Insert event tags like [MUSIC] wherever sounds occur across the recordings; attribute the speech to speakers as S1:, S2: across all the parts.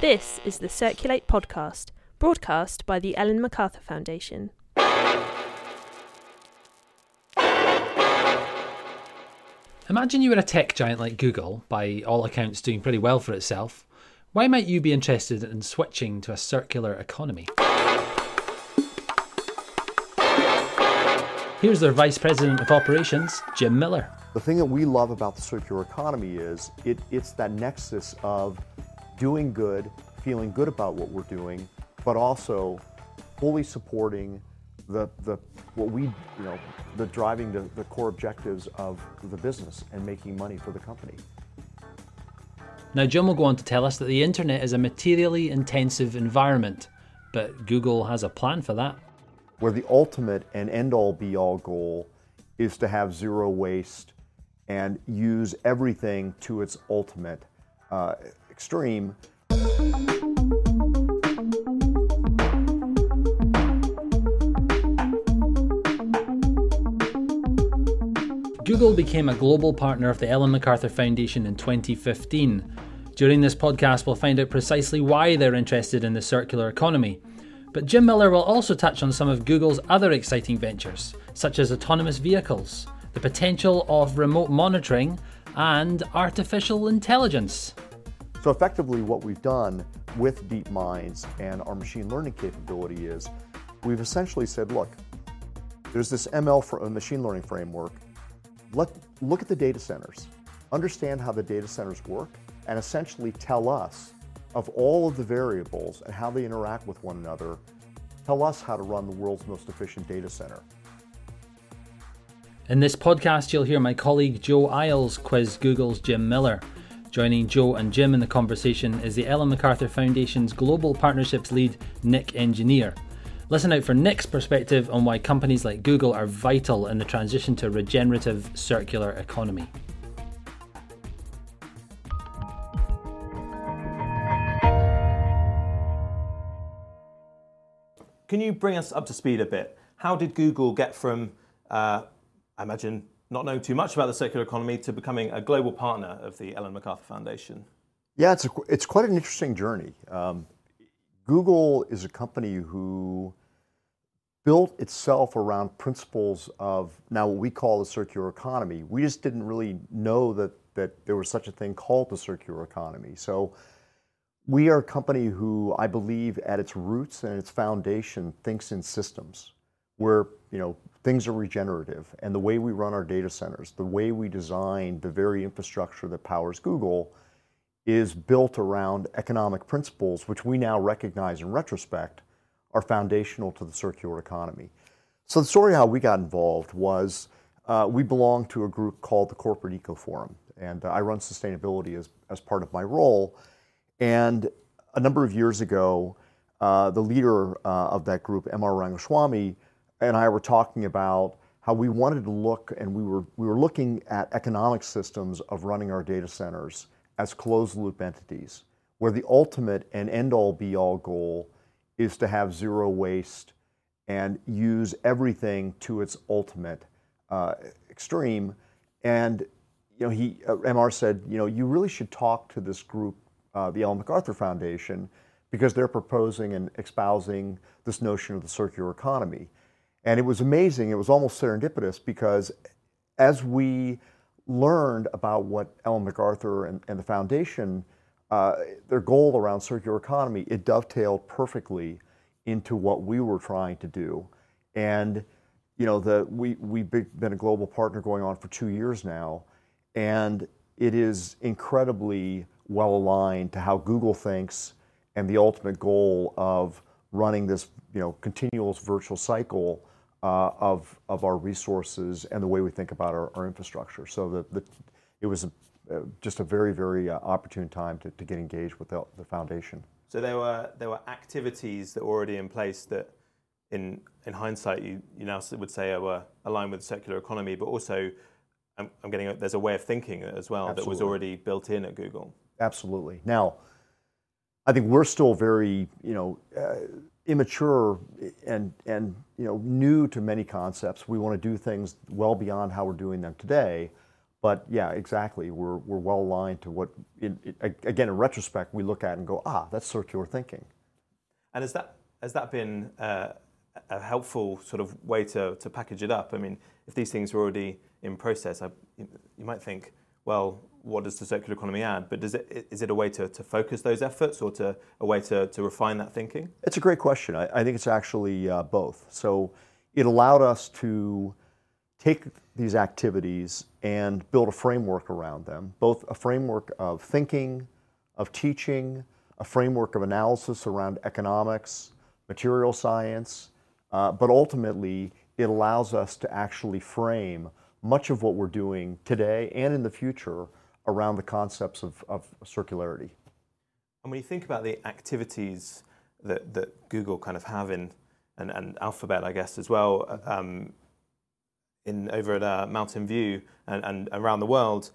S1: This is the Circulate podcast, broadcast by the Ellen MacArthur Foundation.
S2: Imagine you were a tech giant like Google, by all accounts doing pretty well for itself. Why might you be interested in switching to a circular economy? Here's their Vice President of Operations, Jim Miller.
S3: The thing that we love about the circular economy is it, it's that nexus of doing good, feeling good about what we're doing, but also fully supporting the, the what we you know the driving the, the core objectives of the business and making money for the company.
S2: Now, Jim will go on to tell us that the internet is a materially intensive environment, but Google has a plan for that.
S3: Where the ultimate and end all be all goal is to have zero waste and use everything to its ultimate uh, extreme.
S2: Google became a global partner of the Ellen MacArthur Foundation in 2015. During this podcast, we'll find out precisely why they're interested in the circular economy. But Jim Miller will also touch on some of Google's other exciting ventures, such as autonomous vehicles, the potential of remote monitoring, and artificial intelligence.
S3: So, effectively, what we've done with DeepMind's and our machine learning capability is we've essentially said, look, there's this ML for a uh, machine learning framework let, look at the data centers, understand how the data centers work, and essentially tell us of all of the variables and how they interact with one another, tell us how to run the world's most efficient data center.
S2: In this podcast, you'll hear my colleague Joe Iles quiz Google's Jim Miller. Joining Joe and Jim in the conversation is the Ellen MacArthur Foundation's Global Partnerships lead, Nick Engineer. Listen out for Nick's perspective on why companies like Google are vital in the transition to a regenerative circular economy.
S4: Can you bring us up to speed a bit? How did Google get from, uh, I imagine, not knowing too much about the circular economy to becoming a global partner of the Ellen MacArthur Foundation?
S3: Yeah, it's, a, it's quite an interesting journey. Um, Google is a company who built itself around principles of now what we call the circular economy. We just didn't really know that, that there was such a thing called the circular economy. So we are a company who I believe at its roots and its foundation thinks in systems where you know things are regenerative and the way we run our data centers, the way we design the very infrastructure that powers Google is built around economic principles which we now recognize in retrospect are foundational to the circular economy. So the story how we got involved was uh, we belong to a group called the Corporate Eco Forum, and uh, I run sustainability as, as part of my role. And a number of years ago, uh, the leader uh, of that group, M.R. Rangaswami, and I were talking about how we wanted to look, and we were, we were looking at economic systems of running our data centers as closed loop entities, where the ultimate and end all be all goal is to have zero waste and use everything to its ultimate uh, extreme. And you know, he uh, Mr. said, you know, you really should talk to this group, uh, the Ellen MacArthur Foundation, because they're proposing and espousing this notion of the circular economy. And it was amazing. It was almost serendipitous because as we learned about what Ellen MacArthur and, and the foundation uh, their goal around circular economy, it dovetailed perfectly into what we were trying to do. And you know, the, we, we've been a global partner going on for two years now, and it is incredibly well aligned to how Google thinks and the ultimate goal of running this you know, continuous virtual cycle uh, of, of our resources and the way we think about our, our infrastructure. So the, the, it was uh, just a very, very uh, opportune time to, to get engaged with the, the, foundation.
S4: So there were there were activities that were already in place that, in in hindsight, you, you now would say were aligned with the circular economy, but also, I'm, I'm getting a, there's a way of thinking as well Absolutely. that was already built in at Google.
S3: Absolutely. Now, I think we're still very you know. Uh, immature and and you know new to many concepts. We want to do things well beyond how we're doing them today. But yeah, exactly. We're, we're well aligned to what, in, again, in retrospect, we look at and go, ah, that's circular thinking.
S4: And has that, has that been uh, a helpful sort of way to, to package it up? I mean, if these things were already in process, I, you might think, well, what does the circular economy add? But does it, is it a way to, to focus those efforts or to a way to, to refine that thinking?
S3: It's a great question. I, I think it's actually uh, both. So it allowed us to take these activities and build a framework around them, both a framework of thinking, of teaching, a framework of analysis around economics, material science, uh, but ultimately it allows us to actually frame much of what we're doing today and in the future around the concepts of, of circularity.
S4: And when you think about the activities that, that Google kind of have in, and, and Alphabet, I guess, as well, um, in, over at uh, Mountain View and, and around the world,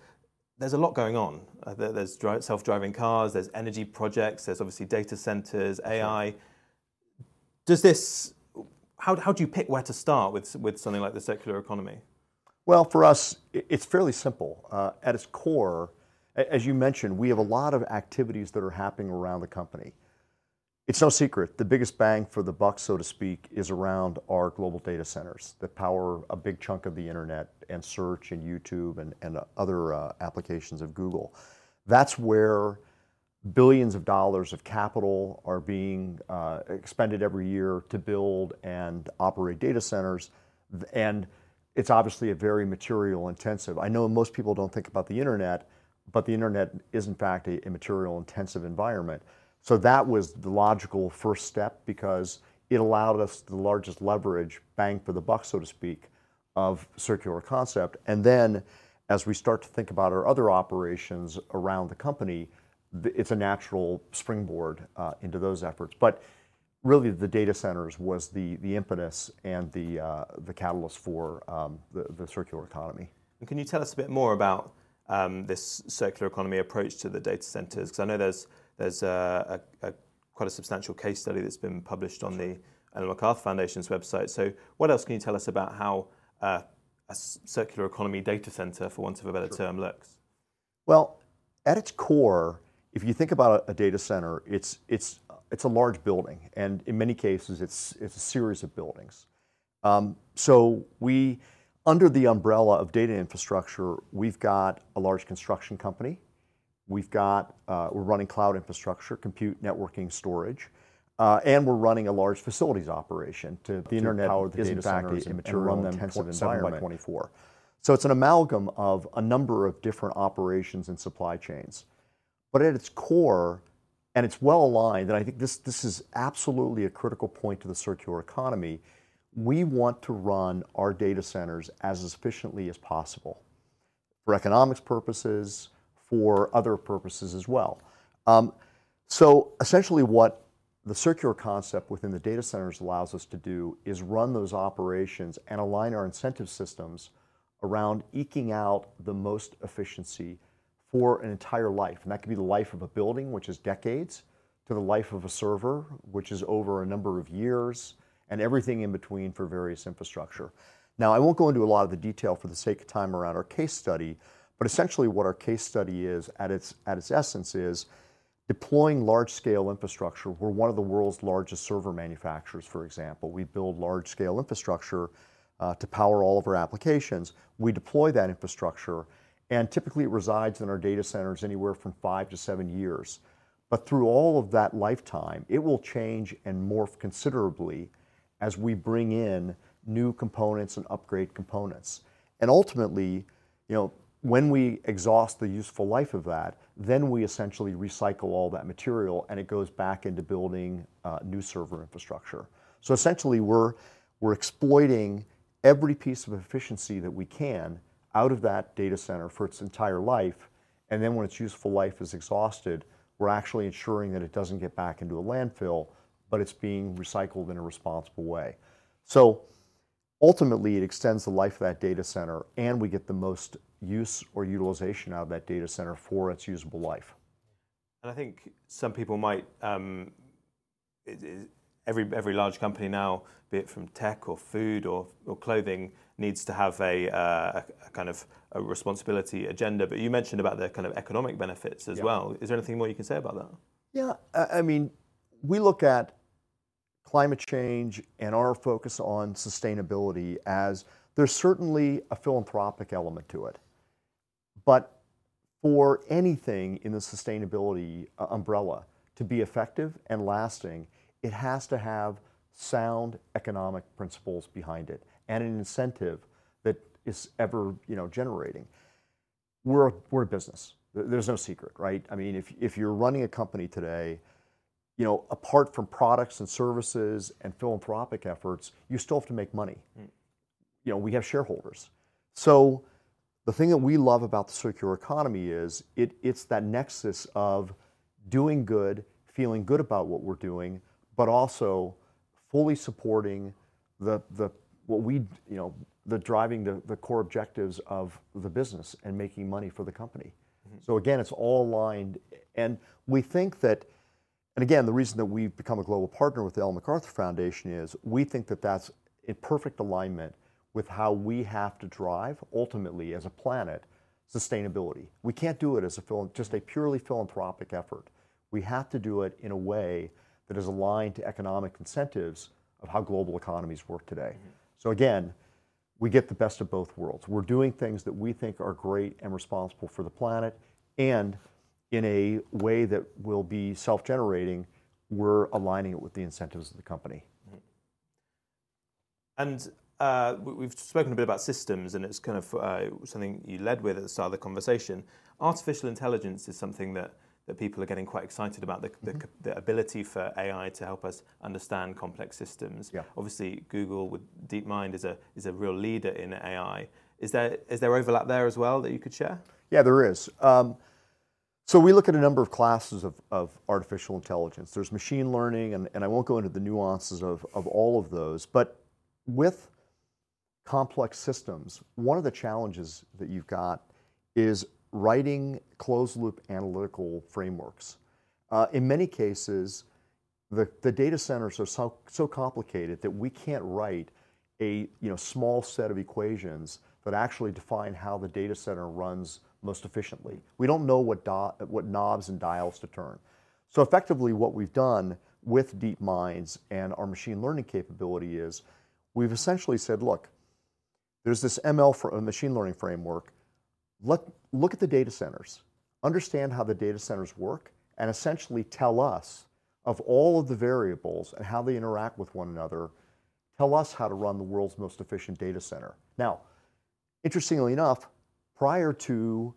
S4: there's a lot going on. Uh, there's self-driving cars, there's energy projects, there's obviously data centers, AI. Does this, how, how do you pick where to start with, with something like the circular economy?
S3: Well, for us, it's fairly simple. Uh, at its core, as you mentioned, we have a lot of activities that are happening around the company. It's no secret, the biggest bang for the buck, so to speak, is around our global data centers that power a big chunk of the internet and search and YouTube and, and other uh, applications of Google. That's where billions of dollars of capital are being uh, expended every year to build and operate data centers. And it's obviously a very material intensive. I know most people don't think about the internet, but the internet is in fact a, a material intensive environment. So that was the logical first step because it allowed us the largest leverage, bang for the buck, so to speak, of circular concept. And then as we start to think about our other operations around the company, it's a natural springboard uh, into those efforts. But really the data centers was the, the impetus and the, uh, the catalyst for um, the, the circular economy.
S4: And can you tell us a bit more about um, this circular economy approach to the data centers? Because I know there's, there's a, a, a, quite a substantial case study that's been published on the Ellen MacArthur Foundation's website. So what else can you tell us about how uh, a circular economy data center, for want of a better sure. term, looks?
S3: Well, at its core, if you think about a data center, it's, it's it's a large building, and in many cases, it's, it's a series of buildings. Um, so we, under the umbrella of data infrastructure, we've got a large construction company. We've got, uh, we're running cloud infrastructure, compute, networking, storage, uh, and we're running a large facilities operation to, the to internet power the is data in fact centers a, a material intensive environment. by 24. So it's an amalgam of a number of different operations and supply chains. But at its core, and it's well aligned, and I think this, this is absolutely a critical point to the circular economy. We want to run our data centers as efficiently as possible for economics purposes, for other purposes as well. Um, so essentially what the circular concept within the data centers allows us to do is run those operations and align our incentive systems around eking out the most efficiency for an entire life. And that could be the life of a building, which is decades, to the life of a server, which is over a number of years, and everything in between for various infrastructure. Now, I won't go into a lot of the detail for the sake of time around our case study, but essentially what our case study is at its, at its essence is deploying large-scale infrastructure. We're one of the world's largest server manufacturers, for example. We build large-scale infrastructure uh, to power all of our applications. We deploy that infrastructure and typically it resides in our data centers anywhere from five to seven years. But through all of that lifetime, it will change and morph considerably as we bring in new components and upgrade components. And ultimately, you know, when we exhaust the useful life of that, then we essentially recycle all that material and it goes back into building uh, new server infrastructure. So essentially, we're, we're exploiting every piece of efficiency that we can out of that data center for its entire life. And then when its useful life is exhausted, we're actually ensuring that it doesn't get back into a landfill, but it's being recycled in a responsible way. So ultimately, it extends the life of that data center, and we get the most use or utilization out of that data center for its usable life.
S4: And I think some people might, um, it, it, every, every large company now, be it from tech or food or, or clothing, needs to have a, uh, a, kind of a responsibility agenda. But you mentioned about the kind of economic benefits as well. Is there anything more you can say about that?
S3: Yeah, I mean, we look at climate change and our focus on sustainability as there's certainly a philanthropic element to it. But for anything in the sustainability uh, umbrella to be effective and lasting, it has to have sound economic principles behind it and an incentive that is ever you know generating. We're a, we're a business. There's no secret, right? I mean, if if you're running a company today, you know, apart from products and services and philanthropic efforts, you still have to make money. Mm. You know, we have shareholders. So the thing that we love about the circular economy is it, it's that nexus of doing good, feeling good about what we're doing, but also fully supporting the, the what we you know the driving the, the core objectives of the business and making money for the company. Mm-hmm. So again, it's all aligned, and we think that. And again, the reason that we've become a global partner with the Ellen MacArthur Foundation is we think that that's in perfect alignment with how we have to drive ultimately as a planet sustainability. We can't do it as a just a purely philanthropic effort. We have to do it in a way that is aligned to economic incentives of how global economies work today. Mm-hmm. So again, we get the best of both worlds. We're doing things that we think are great and responsible for the planet, and in a way that will be self-generating, we're aligning it with the incentives of the company. Mm-hmm.
S4: And uh, we've spoken a bit about systems, and it's kind of uh, something you led with at the start of the conversation. Artificial intelligence is something that that people are getting quite excited about the, mm-hmm. the, the, ability for AI to help us understand complex systems.
S3: Yeah.
S4: Obviously, Google with DeepMind is a is a real leader in AI. Is there is there overlap there as well that you could share?
S3: Yeah, there is. Um, so we look at a number of classes of, of artificial intelligence. There's machine learning, and, and I won't go into the nuances of, of all of those, but with complex systems, one of the challenges that you've got is writing closed loop analytical frameworks. Uh, in many cases, the, the data centers are so, so complicated that we can't write a you know, small set of equations that actually define how the data center runs most efficiently. We don't know what, what knobs and dials to turn. So effectively what we've done with DeepMind's and our machine learning capability is we've essentially said, look, there's this ML for a machine learning framework let, look at the data centers, understand how the data centers work, and essentially tell us of all of the variables and how they interact with one another, tell us how to run the world's most efficient data center. Now, interestingly enough, prior to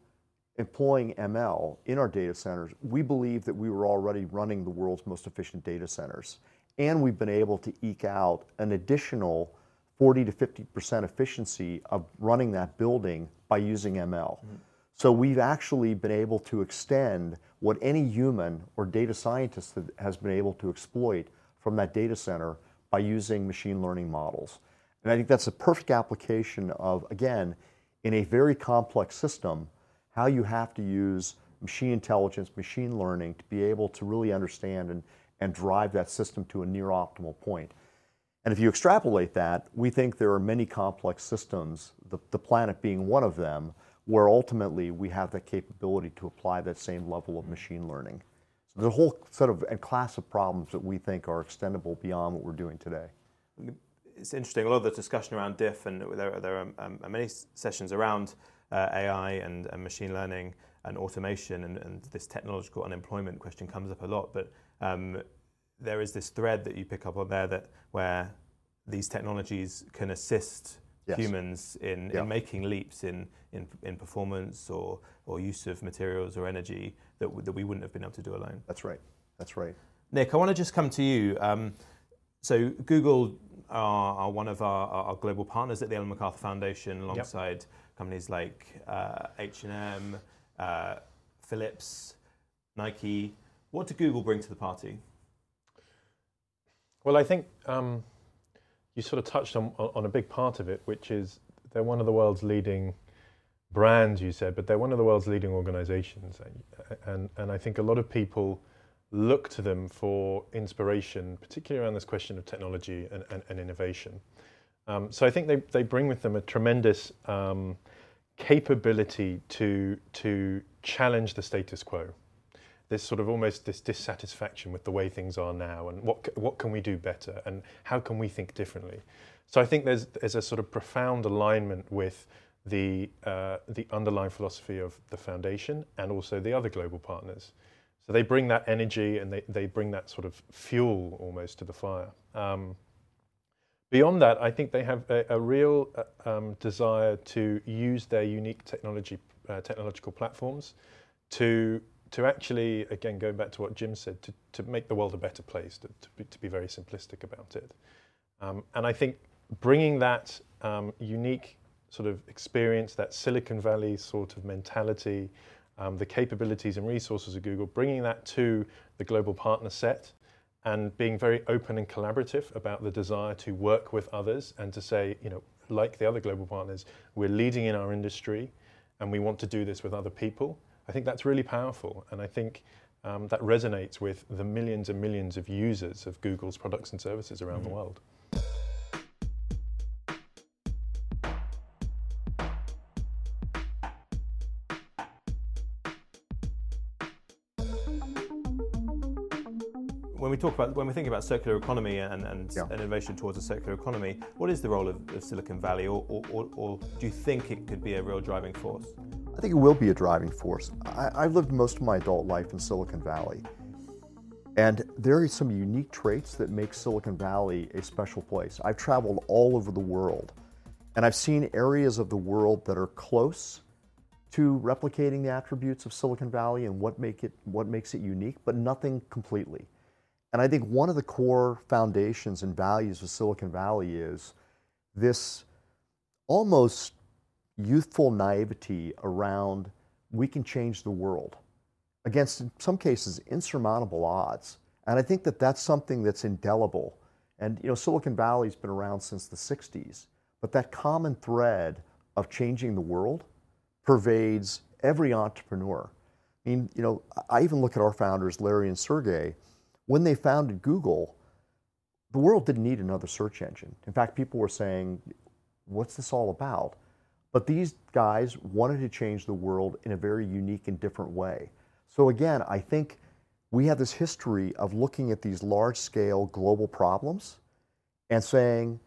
S3: employing ML in our data centers, we believe that we were already running the world's most efficient data centers. And we've been able to eke out an additional 40 to 50% efficiency of running that building by using ML. Mm-hmm. So we've actually been able to extend what any human or data scientist has been able to exploit from that data center by using machine learning models. And I think that's a perfect application of, again, in a very complex system, how you have to use machine intelligence, machine learning to be able to really understand and, and drive that system to a near optimal point. And if you extrapolate that, we think there are many complex systems, the, the planet being one of them, where ultimately we have the capability to apply that same level of machine learning. So there's a whole set of and class of problems that we think are extendable beyond what we're doing today.
S4: It's interesting. A lot of the discussion around DIF, and there, there are um, many sessions around uh, AI and, and, machine learning and automation, and, and, this technological unemployment question comes up a lot. But um, there is this thread that you pick up on there that where these technologies can assist yes. humans in, yeah. in making leaps in, in, in performance or, or use of materials or energy that, that we wouldn't have been able to do alone.
S3: That's right. That's right.
S4: Nick, I want to just come to you. Um, so Google are, are, one of our, our, global partners at the Ellen MacArthur Foundation, alongside yep. companies like uh, H&M, uh, Philips, Nike. What do Google bring to the party?
S5: Well, I think um, you sort of touched on, on a big part of it, which is they're one of the world's leading brands, you said, but they're one of the world's leading organizations. And, and I think a lot of people look to them for inspiration, particularly around this question of technology and, and, and innovation. Um, so I think they, they bring with them a tremendous um, capability to, to challenge the status quo. This sort of almost this dissatisfaction with the way things are now and what, what can we do better and how can we think differently. So I think there's, there's a sort of profound alignment with the, uh, the underlying philosophy of the foundation and also the other global partners. So they bring that energy and they, they bring that sort of fuel almost to the fire. Um, beyond that, I think they have a, a real uh, um, desire to use their unique technology, uh, technological platforms to, to actually, again, going back to what Jim said, to, to make the world a better place, to, to, be, to be very simplistic about it. Um, and I think bringing that um, unique sort of experience, that Silicon Valley sort of mentality, um, the capabilities and resources of Google, bringing that to the global partner set and being very open and collaborative about the desire to work with others and to say, you know, like the other global partners, we're leading in our industry and we want to do this with other people. I think that's really powerful. And I think um, that resonates with the millions and millions of users of Google's products and services around mm-hmm. the world.
S4: when we talk about when we think about circular economy and, and, yeah. innovation towards a circular economy, what is the role of, of Silicon Valley, or, or, or, or, do you think it could be a real driving force?
S3: I think it will be a driving force. I, have lived most of my adult life in Silicon Valley, and there are some unique traits that make Silicon Valley a special place. I've traveled all over the world, and I've seen areas of the world that are close to replicating the attributes of Silicon Valley and what make it what makes it unique, but nothing completely. And I think one of the core foundations and values of Silicon Valley is this almost youthful naivety around we can change the world against, in some cases, insurmountable odds. And I think that that's something that's indelible. And you know, Silicon Valley's been around since the 60s, but that common thread of changing the world pervades every entrepreneur. I mean, you know, I even look at our founders, Larry and Sergey, when they founded Google, the world didn't need another search engine. In fact, people were saying, what's this all about? But these guys wanted to change the world in a very unique and different way. So again, I think we have this history of looking at these large scale global problems and saying,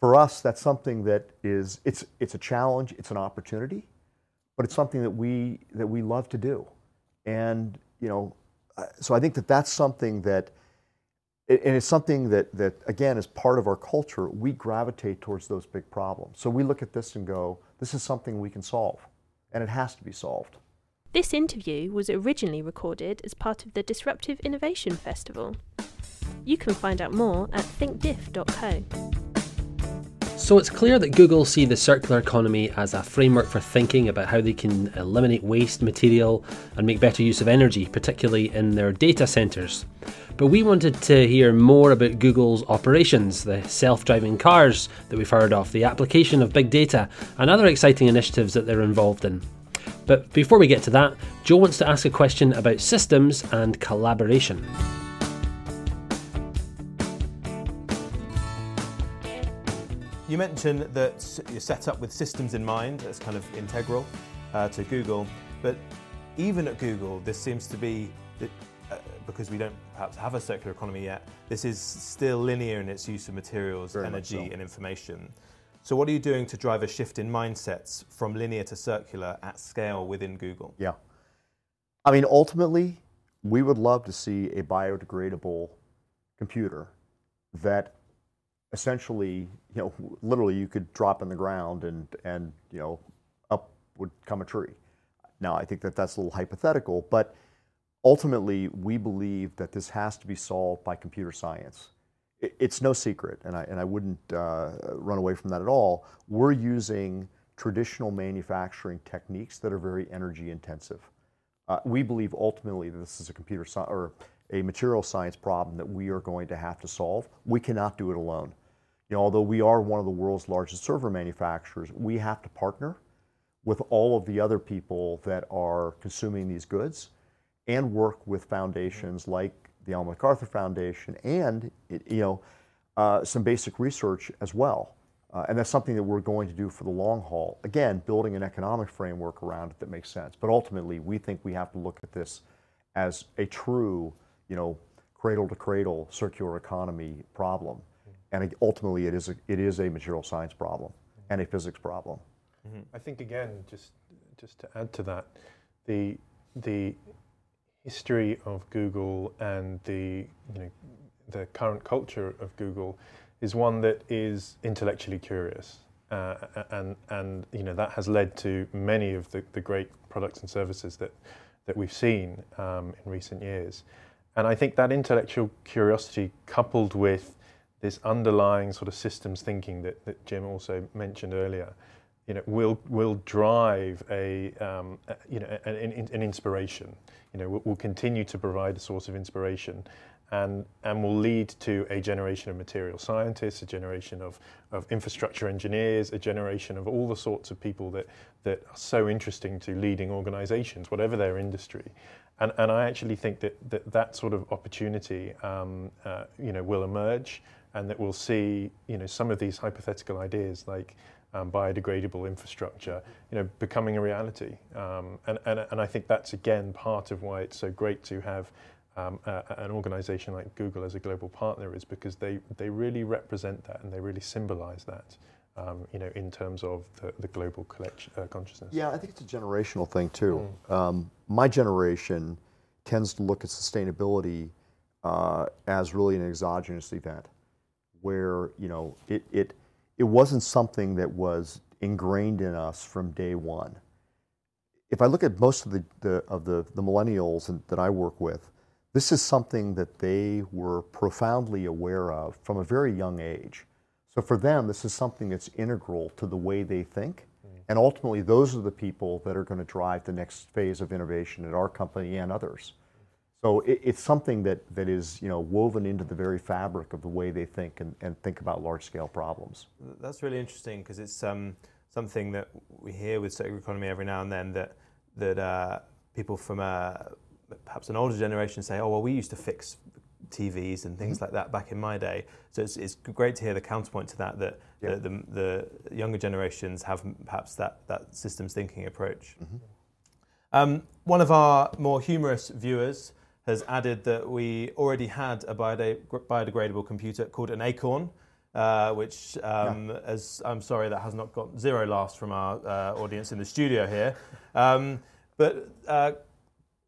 S3: for us, that's something that is, it's, it's a challenge, it's an opportunity, but it's something that we, that we love to do. And, you know, so I think that that's something that, and it's something that, that, again, is part of our culture. We gravitate towards those big problems. So we look at this and go, this is something we can solve, and it has to be solved.
S1: This interview was originally recorded as part of the Disruptive Innovation Festival. You can find out more at thinkdif.co.
S2: So it's clear that Google see the circular economy as a framework for thinking about how they can eliminate waste material and make better use of energy, particularly in their data centers. But we wanted to hear more about Google's operations, the self driving cars that we've heard of, the application of big data, and other exciting initiatives that they're involved in. But before we get to that, Joe wants to ask a question about systems and collaboration.
S4: You mentioned that you're set up with systems in mind, that's kind of integral uh, to Google. But even at Google, this seems to be, that, uh, because we don't perhaps have a circular economy yet, this is still linear in its use of materials, Very energy, so. and information. So, what are you doing to drive a shift in mindsets from linear to circular at scale within Google?
S3: Yeah. I mean, ultimately, we would love to see a biodegradable computer that essentially, you know, literally you could drop in the ground and, and you know, up would come a tree. Now, I think that that's a little hypothetical, but ultimately, we believe that this has to be solved by computer science. It's no secret, and I, and I wouldn't uh, run away from that at all. We're using traditional manufacturing techniques that are very energy intensive. Uh, we believe ultimately that this is a computer science or a material science problem that we are going to have to solve. We cannot do it alone you know, although we are one of the world's largest server manufacturers, we have to partner with all of the other people that are consuming these goods and work with foundations like the Ellen MacArthur Foundation and, you know, uh, some basic research as well. Uh, and that's something that we're going to do for the long haul. Again, building an economic framework around it that makes sense. But ultimately, we think we have to look at this as a true, you know, cradle to cradle circular economy problem. And ultimately, it is a, it is a material science problem and a physics problem.
S5: I think again, just just to add to that, the the history of Google and the you know the current culture of Google is one that is intellectually curious, uh, and and you know that has led to many of the, the great products and services that that we've seen um, in recent years, and I think that intellectual curiosity coupled with this underlying sort of systems thinking that, that Jim also mentioned earlier, you know, will will drive a, um, a- you know an, an, inspiration. You know, will, will continue to provide a source of inspiration, and and will lead to a generation of material scientists, a generation of, of infrastructure engineers, a generation of all the sorts of people that that are so interesting to leading organisations, whatever their industry. And, and I actually think that that, that sort of opportunity, um, uh, you know, will emerge, and that we'll see, you know, some of these hypothetical ideas like um, biodegradable infrastructure, you know, becoming a reality. Um, and, and, and I think that's again part of why it's so great to have um, an organization like Google as a global partner is because they, they really represent that and they really symbolize that, um, you know, in terms of the, the global collection, uh, consciousness.
S3: Yeah, I think it's a generational thing too. Um, my generation tends to look at sustainability uh, as really an exogenous event, where you know it, it it wasn't something that was ingrained in us from day one. If I look at most of the, the of the, the millennials and, that I work with, this is something that they were profoundly aware of from a very young age. So for them, this is something that's integral to the way they think. Mm. And ultimately, those are the people that are going to drive the next phase of innovation at our company and others. So it, it's something that, that is you know, woven into the very fabric of the way they think and, and think about large scale problems.
S4: That's really interesting because it's um, something that we hear with circular economy every now and then that that uh, people from uh, perhaps an older generation say, "Oh, well, we used to fix TVs and things like that back in my day." So it's, it's great to hear the counterpoint to that that
S3: Yeah.
S4: the, the, the younger generations have perhaps that that systems thinking approach. Um, one of our more humorous viewers has added that we already had a biodegradable computer called an Acorn, uh, which, um, as I'm sorry, that has not got zero laughs from our uh, audience in the studio here. [LAUGHS] Um, but uh,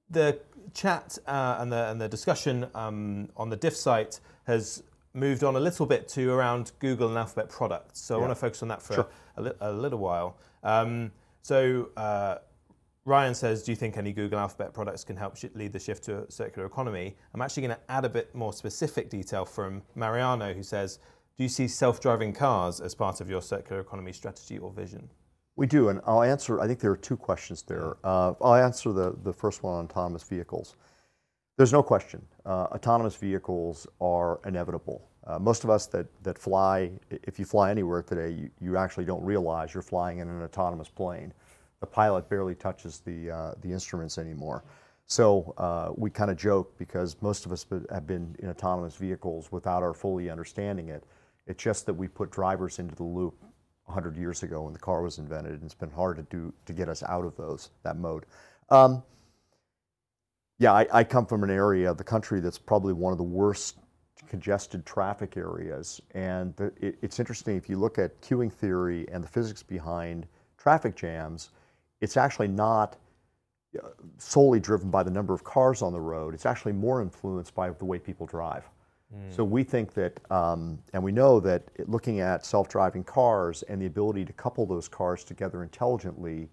S4: the chat uh, and, the, and the discussion um, on the DIF site has moved on a little bit to around Google and Alphabet products. So I want to focus on that for
S3: Sure.
S4: a, a little while. Um, so uh, Ryan says, do you think any Google Alphabet products can help lead the shift to a circular economy? I'm actually going to add a bit more specific detail from Mariano, who says, do you see self-driving cars as part of your circular economy strategy or vision?
S3: We do, and I'll answer. I think there are two questions there. Uh, I'll answer the, the first one on autonomous vehicles. There's no question. Uh, autonomous vehicles are inevitable. Uh, most of us that, that fly, if you fly anywhere today, you, you actually don't realize you're flying in an autonomous plane. The pilot barely touches the, uh, the instruments anymore. So uh, we kind of joke because most of us have been in autonomous vehicles without our fully understanding it. It's just that we put drivers into the loop 100 years ago when the car was invented, and it's been hard to do to get us out of those that mode. Um, yeah, I, I come from an area of the country that's probably one of the worst congested traffic areas, and the, it, it's interesting if you look at queuing theory and the physics behind traffic jams, it's actually not uh, solely driven by the number of cars on the road. It's actually more influenced by the way people drive. So we think that, um, and we know that looking at self-driving cars and the ability to couple those cars together intelligently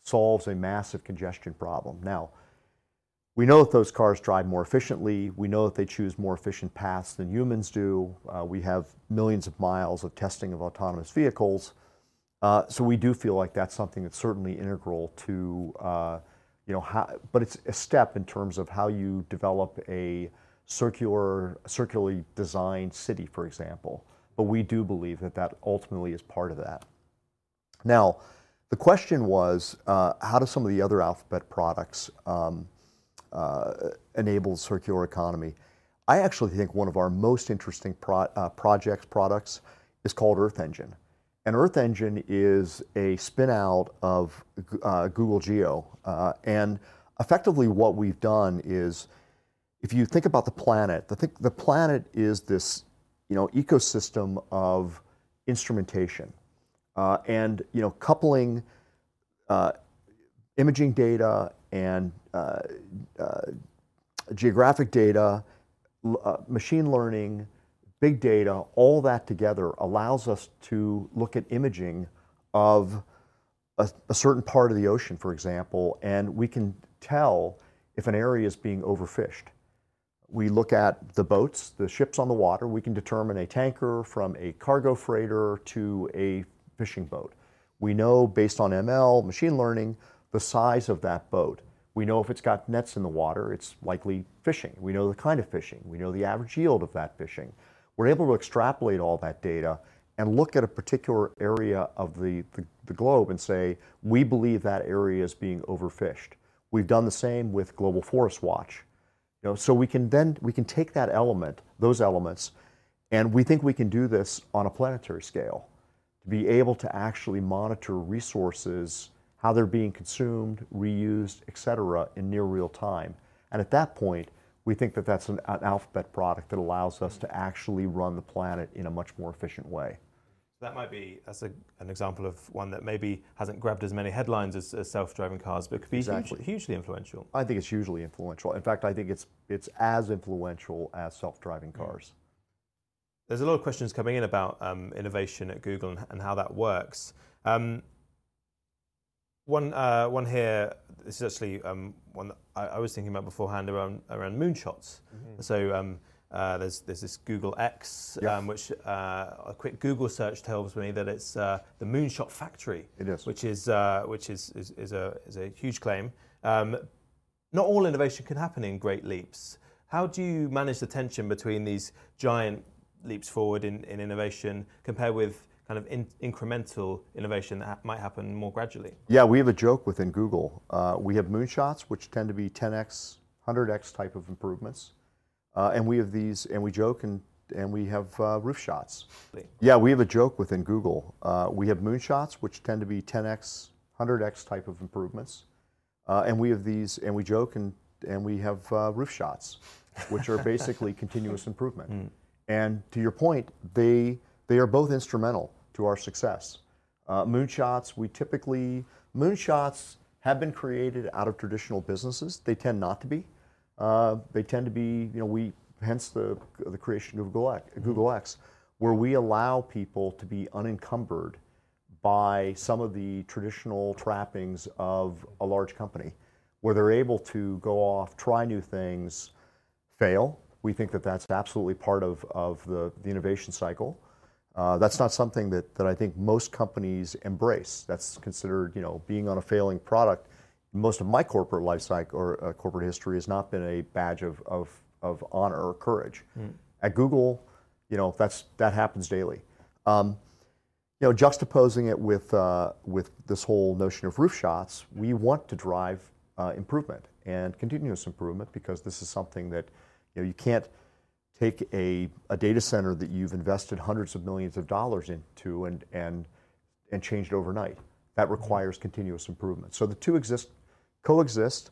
S3: solves a massive congestion problem. Now, we know that those cars drive more efficiently. We know that they choose more efficient paths than humans do. Uh, we have millions of miles of testing of autonomous vehicles. Uh, so we do feel like that's something that's certainly integral to, uh, you know, how, but it's a step in terms of how you develop a circular, circularly designed city, for example. But we do believe that that ultimately is part of that. Now, the question was, uh, how do some of the other alphabet products um, uh, enable the circular economy? I actually think one of our most interesting pro- uh, projects, products, is called Earth Engine. And Earth Engine is a spin out of uh, Google Geo. Uh, and effectively, what we've done is if you think about the planet, the, th- the planet is this you know, ecosystem of instrumentation. Uh, and you know, coupling uh, imaging data and uh, uh, geographic data, machine learning, big data, all that together allows us to look at imaging of a, a, certain part of the ocean, for example, and we can tell if an area is being overfished. We look at the boats, the ships on the water, we can determine a tanker from a cargo freighter to a fishing boat. We know based on ML, machine learning, the size of that boat. We know if it's got nets in the water, it's likely fishing. We know the kind of fishing. We know the average yield of that fishing. We're able to extrapolate all that data and look at a particular area of the, the, the, globe and say, we believe that area is being overfished. We've done the same with Global Forest Watch. You know, so we can then we can take that element, those elements, and we think we can do this on a planetary scale, to be able to actually monitor resources, how they're being consumed, reused, et cetera, in near real time. And at that point, we think that that's an, an, alphabet product that allows us to actually run the planet in a much more efficient way.
S4: That might be that's a, an example of one that maybe hasn't grabbed as many headlines as, as self-driving cars, but could be exactly. huge, hugely influential.
S3: I think it's hugely influential. In fact, I think it's it's as influential as self-driving cars.
S4: There's a lot of questions coming in about um, innovation at Google and, and how that works. Um, one, uh, one here, this is actually um, one that I, I, was thinking about beforehand around, around moonshots. Mm-hmm. So um, uh, there's, there's this Google X, um, which uh, a quick Google search tells me that it's uh, the Moonshot Factory.
S3: It is.
S4: Which is, uh, which is, is, is, a, is a huge claim. Um, not all innovation can happen in great leaps. How do you manage the tension between these giant leaps forward in, in innovation compared with kind of in, incremental innovation that ha- might happen more gradually?
S3: Yeah, we have a joke within Google. Uh, we have moonshots, which tend to be 10x, 100x type of improvements, uh, and we have these, and we joke and and we have uh, roof shots. Yeah, we have a joke within Google. Uh, we have moonshots, which tend to be 10x, 100x type of improvements, uh, and we have these, and we joke and and we have uh, roof shots, which are basically [LAUGHS] continuous improvement. Mm. And to your point, they they are both instrumental to our success. Uh, moonshots, we typically, moonshots have been created out of traditional businesses. They tend not to be. Uh, they tend to be, you know, we, hence the, the creation of Google X, mm-hmm. Google X, where we allow people to be unencumbered by some of the traditional trappings of a large company, where they're able to go off, try new things, fail. We think that that's absolutely part of, of the, the innovation cycle. Uh, that's not something that, that I think most companies embrace. That's considered, you know, being on a failing product. Most of my corporate life cycle or uh, corporate history has not been a badge of, of, of honor or courage. Mm. At Google, you know, that's, that happens daily. Um, you know, juxtaposing it with, uh, with this whole notion of roof shots, we want to drive uh, improvement and continuous improvement because this is something that, you know, you can't, take a, a data center that you've invested hundreds of millions of dollars into and, and, and change it overnight. That requires continuous improvement. So the two exist, coexist.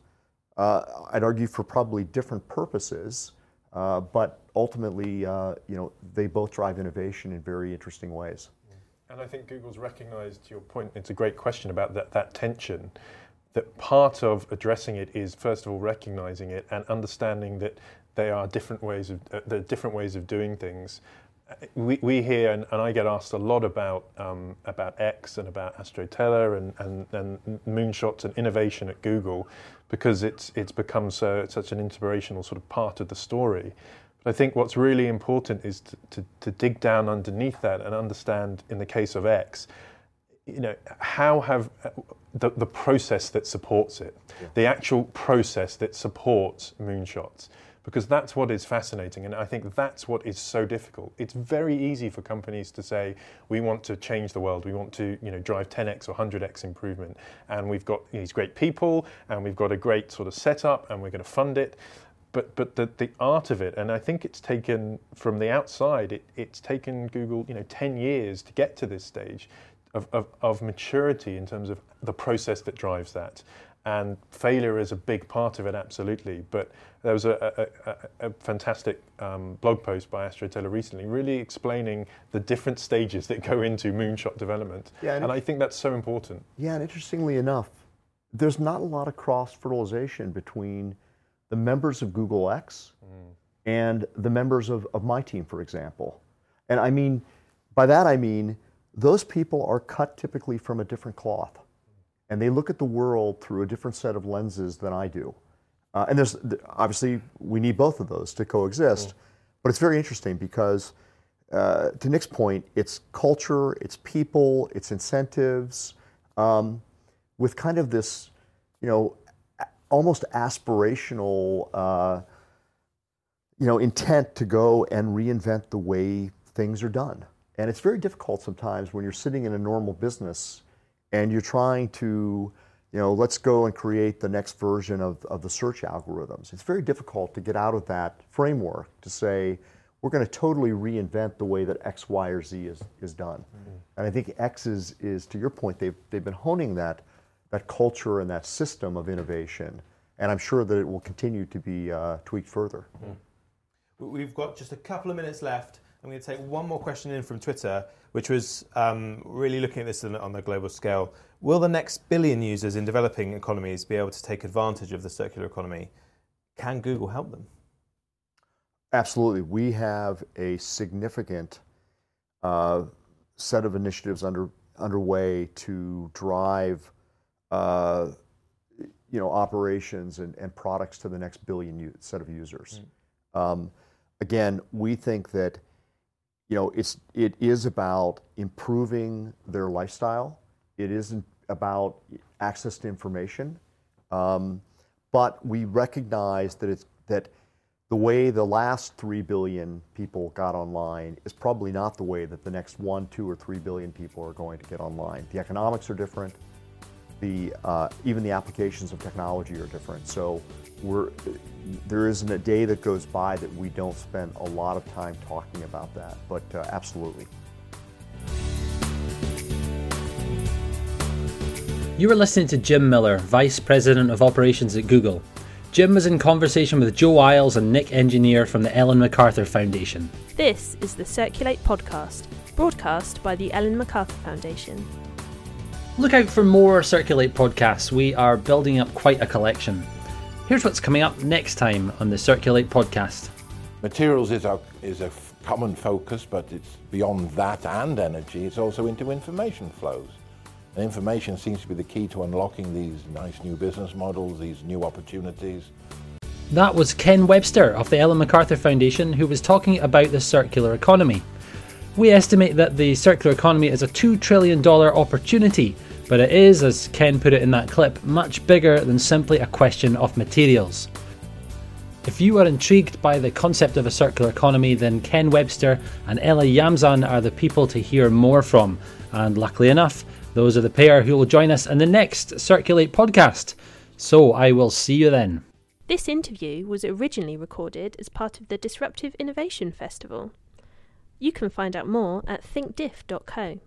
S3: Uh, I'd argue for probably different purposes, uh, but ultimately, uh, you know, they both drive innovation in very interesting ways.
S5: And I think Google's recognized, your point, it's a great question about that, that tension that part of addressing it is first of all recognizing it and understanding that they are different ways of uh, there are different ways of doing things. We, we hear and, and I get asked a lot about um, about X and about Astro Teller and, and, and moonshots and innovation at Google because it's it's become so such an inspirational sort of part of the story. But I think what's really important is to, to, to dig down underneath that and understand in the case of X, you know, how have uh, the, the process that supports it, yeah. the actual process that supports moonshots because that's what is fascinating. And I think that's what is so difficult. It's very easy for companies to say, we want to change the world, we want to you know, drive 10x or 100x improvement, and we've got these great people, and we've got a great sort of setup, and we're going to fund it. but but the, the art of it, and I think it's taken from the outside. It, it's taken Google, you know, ten years to get to this stage of, of, of maturity in terms of the process that drives that. And failure is a big part of it, absolutely. But there was a, a, a, a fantastic um, blog post by Astro Teller recently, really explaining the different stages that go into moonshot development.
S3: Yeah, and
S5: and I think that's so important.
S3: Yeah, and interestingly enough, there's not a lot of cross fertilization between the members of Google X and the members of, of my team, for example. And I mean, by that I mean, those people are cut typically from a different cloth. And they look at the world through a different set of lenses than I do. Uh, and there's obviously, we need both of those to coexist. But it's very interesting because, uh, to Nick's point, it's culture, it's people, it's incentives um, with kind of this, you know, almost aspirational, uh, you know, intent to go and reinvent the way things are done. And it's very difficult sometimes when you're sitting in a normal business and you're trying to, you know, let's go and create the next version of, of the search algorithms. It's very difficult to get out of that framework to say, we're going to totally reinvent the way that X, Y, or Z is, is done. And I think X is, is, to your point, they've, they've been honing that, that culture and that system of innovation. And I'm sure that it will continue to be uh, tweaked further.
S4: We've got just a couple of minutes left. I'm going to take one more question in from Twitter, which was um, really looking at this on, the global scale. Will the next billion users in developing economies be able to take advantage of the circular economy? Can Google help them?
S3: Absolutely. We have a significant uh, set of initiatives under, underway to drive uh, you know, operations and, and products to the next billion u- set of users. Um, again, we think that you know, it's, it is about improving their lifestyle. It isn't about access to information. Um, but we recognize that it's that the way the last three billion people got online is probably not the way that the next one, two, or three billion people are going to get online. The economics are different. The uh, even the applications of technology are different. So we're there isn't a day that goes by that we don't spend a lot of time talking about that. But uh, absolutely.
S2: You were listening to Jim Miller, Vice President of Operations at Google. Jim was in conversation with Joe Iles and Nick Engineer from the Ellen MacArthur Foundation.
S1: This is the Circulate podcast, broadcast by the Ellen MacArthur Foundation.
S2: Look out for more Circulate podcasts. We are building up quite a collection. Here's what's coming up next time on the Circulate podcast.
S6: Materials is a, is a common focus, but it's beyond that and energy. It's also into information flows. And information seems to be the key to unlocking these nice new business models, these new opportunities.
S2: That was Ken Webster of the Ellen MacArthur Foundation who was talking about the circular economy. We estimate that the circular economy is a $2 trillion opportunity, but it is, as Ken put it in that clip, much bigger than simply a question of materials. If you are intrigued by the concept of a circular economy, then Ken Webster and Ella Jamsin are the people to hear more from. And luckily enough, those are the pair who will join us in the next Circulate podcast. So I will see you then.
S1: This interview was originally recorded as part of the Disruptive Innovation Festival. You can find out more at thinkdif.co.